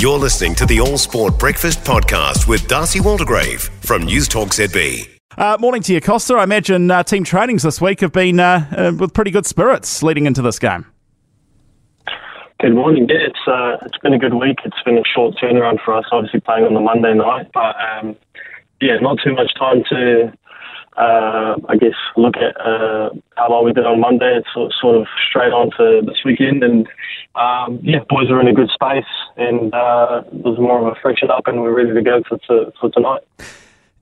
You're listening to the All Sport Breakfast Podcast with Darcy Waldegrave from News Talk ZB. Uh, morning to you, Kosta. I imagine uh, team trainings this week have been uh, uh, with pretty good spirits leading into this game. Good morning. Yeah, it's uh, it's been a good week. It's been a short turnaround for us, obviously playing on the Monday night, but um, yeah, not too much time to uh, I guess, look at uh, how well we did on Monday. It's sort of straight on to this weekend. And um, yeah, boys are in a good space and uh, there's more of a freshen up and we're ready to go for, for, for tonight.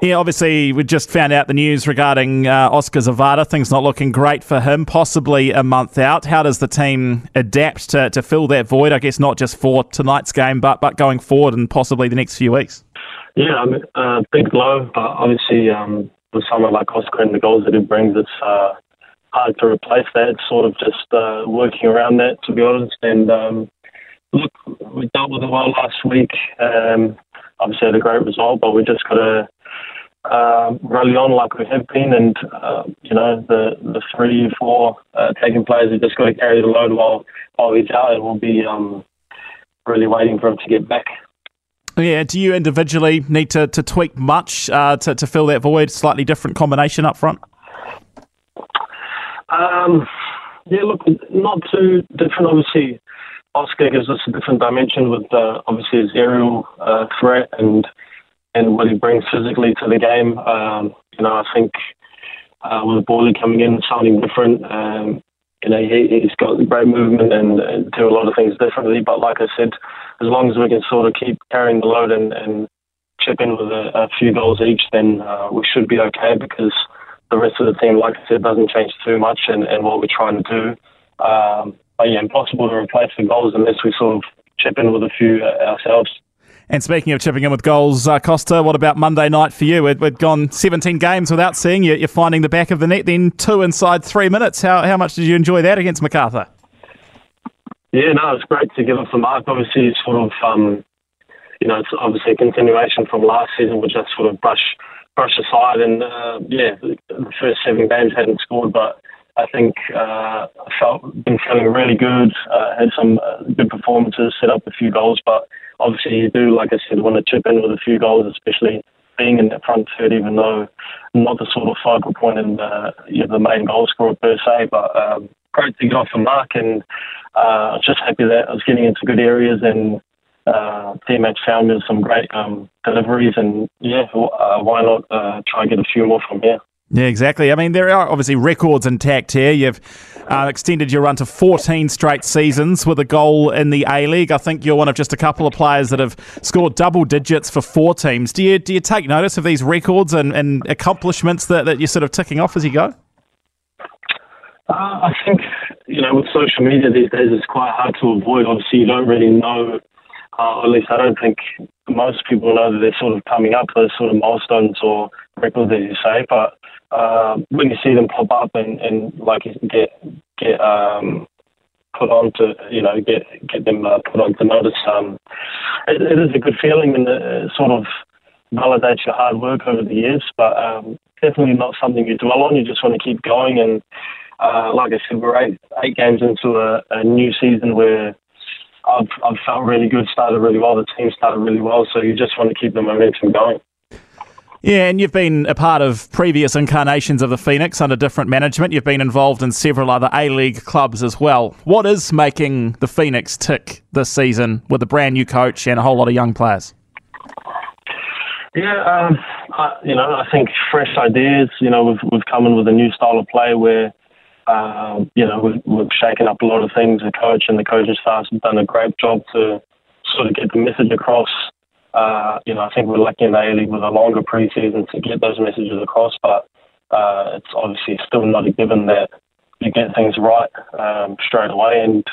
Yeah, obviously, we just found out the news regarding uh, Oskar Zawada. Things not looking great for him, possibly a month out. How does the team adapt to, to fill that void? I guess not just for tonight's game, but, but going forward and possibly the next few weeks. Yeah, I mean, uh, big blow, but obviously um, with someone like Oskar and the goals that he brings, it's uh, hard to replace that. Sort of just uh, working around that, to be honest. And um, look, we dealt with it well last week. Um, obviously, had a great result, but we just got to um, rally on like we have been. And uh, you know, the the three, four uh, taking players have just got to carry the load while while he's out, and we'll be um, really waiting for him to get back. Yeah, do you individually need to, to tweak much uh, to, to fill that void? Slightly different combination up front? Um, yeah, look, not too different. Obviously, Oskar gives us a different dimension with uh, obviously his aerial uh, threat and and what he brings physically to the game. Um, you know, I think uh, with Borley coming in, something different. Um, you know, he, he's got great movement and, and do a lot of things differently. But like I said, as long as we can sort of keep carrying the load and, and chip in with a, a few goals each, then uh, we should be okay because the rest of the team, like I said, doesn't change too much and, and what we're trying to do. Um, but yeah, impossible to replace the goals unless we sort of chip in with a few uh, ourselves. And speaking of chipping in with goals, uh, Kosta, what about Monday night for you? We'd, we'd gone 17 games without seeing you. You're finding the back of the net, then two inside three minutes. How, how much did you enjoy that against Macarthur? Yeah, no, it's great to give off the mark. Obviously, it's sort of, um, you know, it's obviously a continuation from last season, which I sort of brush brush aside. And uh, yeah, the first seven games hadn't scored, but I think uh, I felt been feeling really good. Uh, had some uh, good performances, set up a few goals, but obviously you do, like I said, want to chip in with a few goals, especially being in the front third, even though not the sort of focal point in the, you know, the main goal scorer per se, but um, great to get off the mark and uh, just happy that I was getting into good areas and uh, teammates found me some great um, deliveries and yeah, uh, why not uh, try and get a few more from here. Yeah, exactly. I mean, there are obviously records intact here. You've uh, extended your run to 14 straight seasons with a goal in the A League. I think you're one of just a couple of players that have scored double digits for four teams. Do you do you take notice of these records and, and accomplishments that, that you're sort of ticking off as you go? Uh, I think you know with social media these days it's quite hard to avoid. Obviously, you don't really know. Uh, at least I don't think most people know that they're sort of coming up those sort of milestones or records, as you say. But uh, when you see them pop up and, and like get get um, put on to you know get get them uh, put on to notice, um, it, it is a good feeling and it sort of validates your hard work over the years. But um, definitely not something you dwell on. You just want to keep going and. Uh, like I said, we're eight, eight games into a, a new season where I've, I've felt really good, started really well, the team started really well, so you just want to keep the momentum going. Yeah, and you've been a part of previous incarnations of the Phoenix under different management. You've been involved in several other A League clubs as well. What is making the Phoenix tick this season with a brand new coach and a whole lot of young players? Yeah, um, I, you know, I think fresh ideas. You know, we've we've come in with a new style of play where, um, you know, we've, we've shaken up a lot of things. The coach and the coaching staff have done a great job to sort of get the message across uh, you know, I think we're lucky in the A-League with a longer preseason to get those messages across, but uh, it's obviously still not a given that you get things right um, straight away. And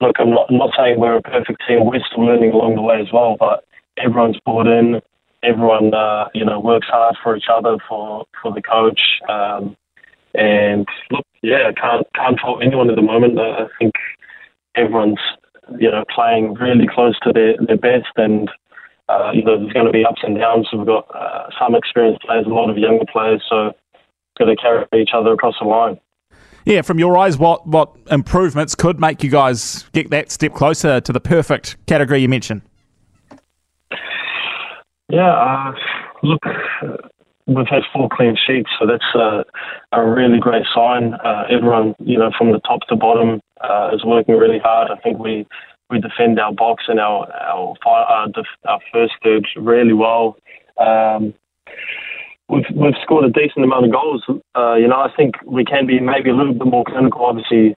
look, I'm not, I'm not saying we're a perfect team. We're still learning along the way as well, but everyone's bought in. Everyone, uh, you know, works hard for each other, for, for the coach. Um, and yeah, can't can't fault anyone at the moment. I think everyone's, you know, playing really close to their, their best and uh, you know, there's going to be ups and downs. We've got uh, some experienced players, a lot of younger players, so got to carry each other across the line. Yeah, from your eyes, what what improvements could make you guys get that step closer to the perfect category you mentioned? Yeah, uh, look, we've had four clean sheets, so that's a, a really great sign. Uh, everyone, you know, from the top to bottom, uh, is working really hard. I think we we defend our box and our our our, our first third really well. Um, we've we've scored a decent amount of goals. Uh, you know, I think we can be maybe a little bit more clinical. Obviously,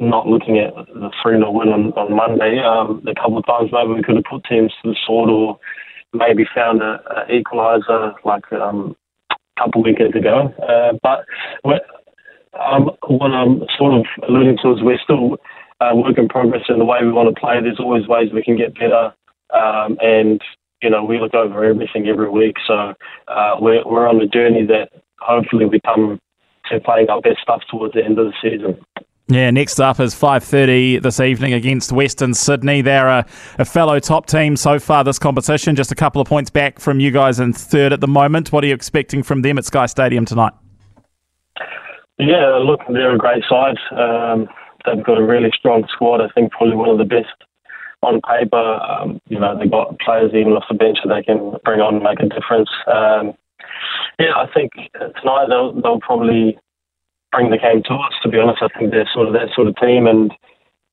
not looking at the 3 0 win on, on Monday. Um, a couple of times maybe we could have put teams to the sword or maybe found a, a equaliser like um, a couple of weekends ago. Uh, but um, what I'm sort of alluding to is we're still uh, work in progress in the way we want to play. There's always ways we can get better. Um, and, you know, we look over everything every week. So uh, we're, we're on a journey that hopefully we come to playing our best stuff towards the end of the season. Yeah, next up is 5.30 this evening against Western Sydney. They're a, a, fellow top team so far this competition, just a couple of points back from you guys in third at the moment. What are you expecting from them at Sky Stadium tonight? Yeah, look, they're a great side. Um, they've got a really strong squad. I think probably one of the best on paper. Um, you know, they've got players even off the bench that they can bring on and make a difference. Um, yeah, I think tonight they'll, they'll probably bring the game to us. To be honest, I think they're sort of that sort of team, and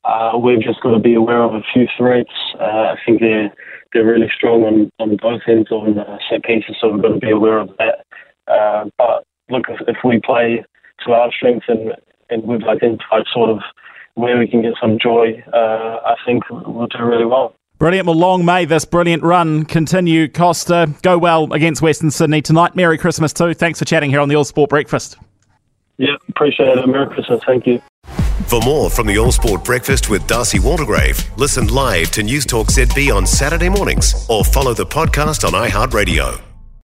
uh, we've just got to be aware of a few threats. Uh, I think they're they're really strong on, on both ends on uh, set pieces, so we've got to be aware of that. Uh, but look, if, if we play to our strengths and, and we've identified sort of where we can get some joy, uh, I think we'll do really well. Brilliant. Well, long may this brilliant run continue. Kosta, go well against Western Sydney tonight. Merry Christmas too. Thanks for chatting here on the All Sport Breakfast. Yeah, appreciate it. Merry Christmas. Thank you. For more from the All Sport Breakfast with Darcy Waldegrave, listen live to News Talk ZB on Saturday mornings or follow the podcast on iHeartRadio.